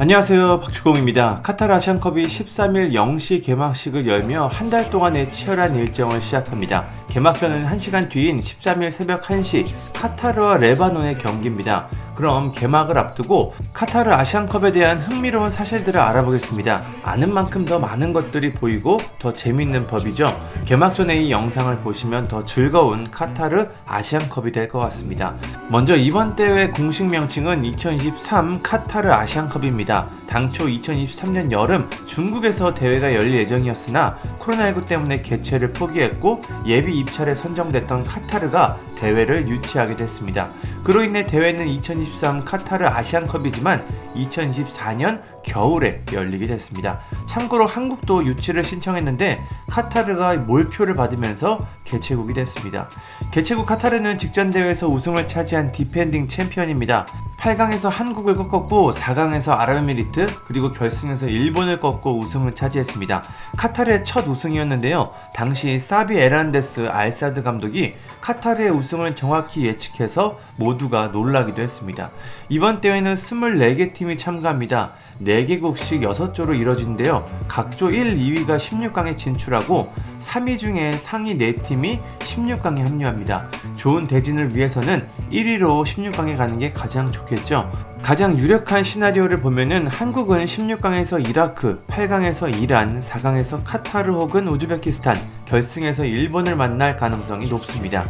안녕하세요. 박주공입니다. 카타르 아시안컵이 13일 0시 개막식을 열며 한 달 동안의 치열한 일정을 시작합니다. 개막전은 1시간 뒤인 13일 새벽 1시 카타르와 레바논의 경기입니다. 그럼 개막을 앞두고 카타르 아시안컵에 대한 흥미로운 사실들을 알아보겠습니다. 아는 만큼 더 많은 것들이 보이고 더 재밌는 법이죠. 개막 전에 이 영상을 보시면 더 즐거운 카타르 아시안컵이 될 것 같습니다. 먼저 이번 대회 공식 명칭은 2023 카타르 아시안컵입니다. 당초 2023년 여름 중국에서 대회가 열릴 예정이었으나 코로나19 때문에 개최를 포기했고 예비 입찰에 선정됐던 카타르가 대회를 유치하게 됐습니다. 그로 인해 대회는 2023 카타르 아시안컵이지만 2024년 겨울에 열리게 됐습니다. 참고로 한국도 유치를 신청했는데 카타르가 몰표를 받으면서 개최국이 됐습니다. 개최국 카타르는 직전 대회에서 우승을 차지한 디펜딩 챔피언입니다. 8강에서 한국을 꺾었고 4강에서 아랍에미리트 그리고 결승에서 일본을 꺾고 우승을 차지했습니다. 카타르의 첫 우승이었는데요. 당시 사비 에르난데스 알사드 감독이 카타르의 우승을 정확히 예측해서 모두가 놀라기도 했습니다. 이번 대회는 24개 팀이 참가합니다. 4개국씩 6조로 이뤄진데요. 각조 1, 2위가 16강에 진출하고 3위 중에 상위 4팀이 16강에 합류합니다. 좋은 대진을 위해서는 1위로 16강에 가는 게 가장 좋겠죠. 가장 유력한 시나리오를 보면은 한국은 16강에서 이라크, 8강에서 이란, 4강에서 카타르 혹은 우즈베키스탄, 결승에서 일본을 만날 가능성이 높습니다.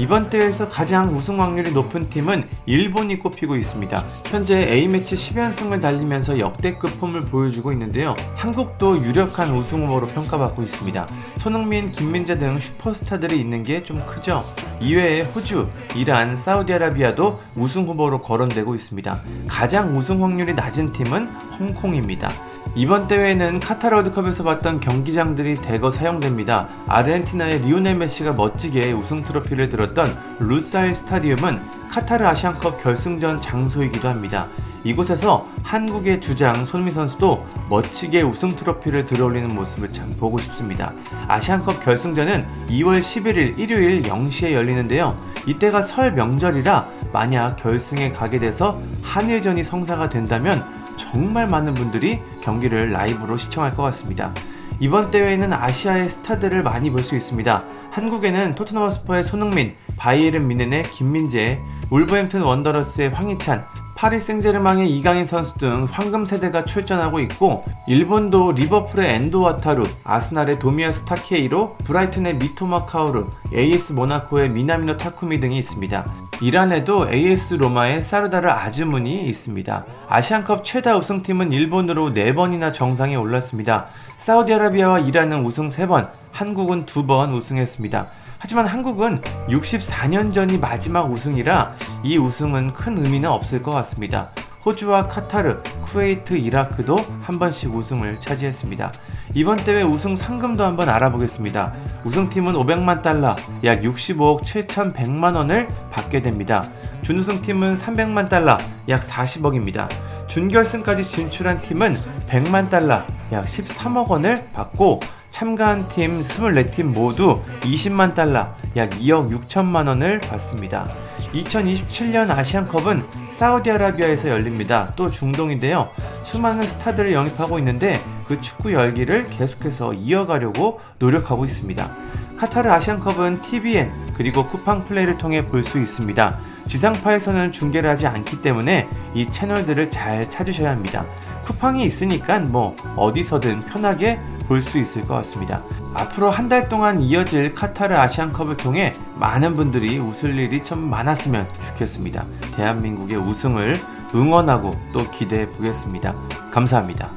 이번 대회에서 가장 우승 확률이 높은 팀은 일본이 꼽히고 있습니다. 현재 A매치 10연승을 달리면서 역대급 폼을 보여주고 있는데요. 한국도 유력한 우승 후보로 평가받고 있습니다. 손흥민, 김민재 등 슈퍼스타들이 있는 게 좀 크죠. 이외에 호주, 이란, 사우디아라비아도 우승 후보로 거론되고 있습니다. 가장 우승 확률이 낮은 팀은 홍콩입니다. 이번 대회는 카타르 월드컵에서 봤던 경기장들이 대거 사용됩니다. 아르헨티나의 리오넬 메시가 멋지게 우승 트로피를 들었던 루사일 스타디움은 카타르 아시안컵 결승전 장소이기도 합니다. 이곳에서 한국의 주장 손미 선수도 멋지게 우승 트로피를 들어올리는 모습을 참 보고 싶습니다. 아시안컵 결승전은 2월 11일 일요일 0시에 열리는데요. 이때가 설 명절이라 만약 결승에 가게 돼서 한일전이 성사가 된다면 정말 많은 분들이 경기를 라이브로 시청할 것 같습니다. 이번 대회에는 아시아의 스타들을 많이 볼 수 있습니다. 한국에는 토트넘 홋스퍼의 손흥민, 바이에른 뮌헨의 김민재, 울버햄튼 원더러스의 황희찬, 파리 생제르맹의 이강인 선수 등 황금 세대가 출전하고 있고 일본도 리버풀의 엔도 와타루, 아스날의 도미야스 타케히로, 브라이튼의 미토마 카오루, AS 모나코의 미나미노 타쿠미 등이 있습니다. 이란에도 AS 로마의 사르다르 아즈문이 있습니다. 아시안컵 최다 우승팀은 일본으로 4번이나 정상에 올랐습니다. 사우디아라비아와 이란은 우승 3번, 한국은 2번 우승했습니다. 하지만 한국은 64년 전이 마지막 우승이라 이 우승은 큰 의미는 없을 것 같습니다. 호주와 카타르, 쿠웨이트, 이라크도 한 번씩 우승을 차지했습니다. 이번 대회 우승 상금도 한번 알아보겠습니다. 우승팀은 500만 달러, 약 65억 7,100만 원을 받게 됩니다. 준우승팀은 300만 달러, 약 40억입니다. 준결승까지 진출한 팀은 100만 달러, 약 13억 원을 받고 참가한 팀 24팀 모두 20만 달러, 약 2억 6천만 원을 받습니다. 2027년 아시안컵은 사우디아라비아에서 열립니다. 또 중동인데요. 수많은 스타들을 영입하고 있는데 그 축구 열기를 계속해서 이어가려고 노력하고 있습니다. 카타르 아시안컵은 TVN 그리고 쿠팡 플레이를 통해 볼 수 있습니다. 지상파에서는 중계를 하지 않기 때문에 이 채널들을 잘 찾으셔야 합니다. 쿠팡이 있으니까 뭐 어디서든 편하게 볼 수 있을 것 같습니다. 앞으로 한 달 동안 이어질 카타르 아시안컵을 통해 많은 분들이 웃을 일이 참 많았으면 좋겠습니다. 대한민국의 우승을 응원하고 또 기대해 보겠습니다. 감사합니다.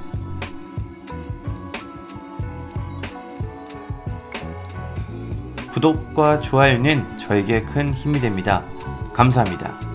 구독과 좋아요는 저에게 큰 힘이 됩니다. 감사합니다.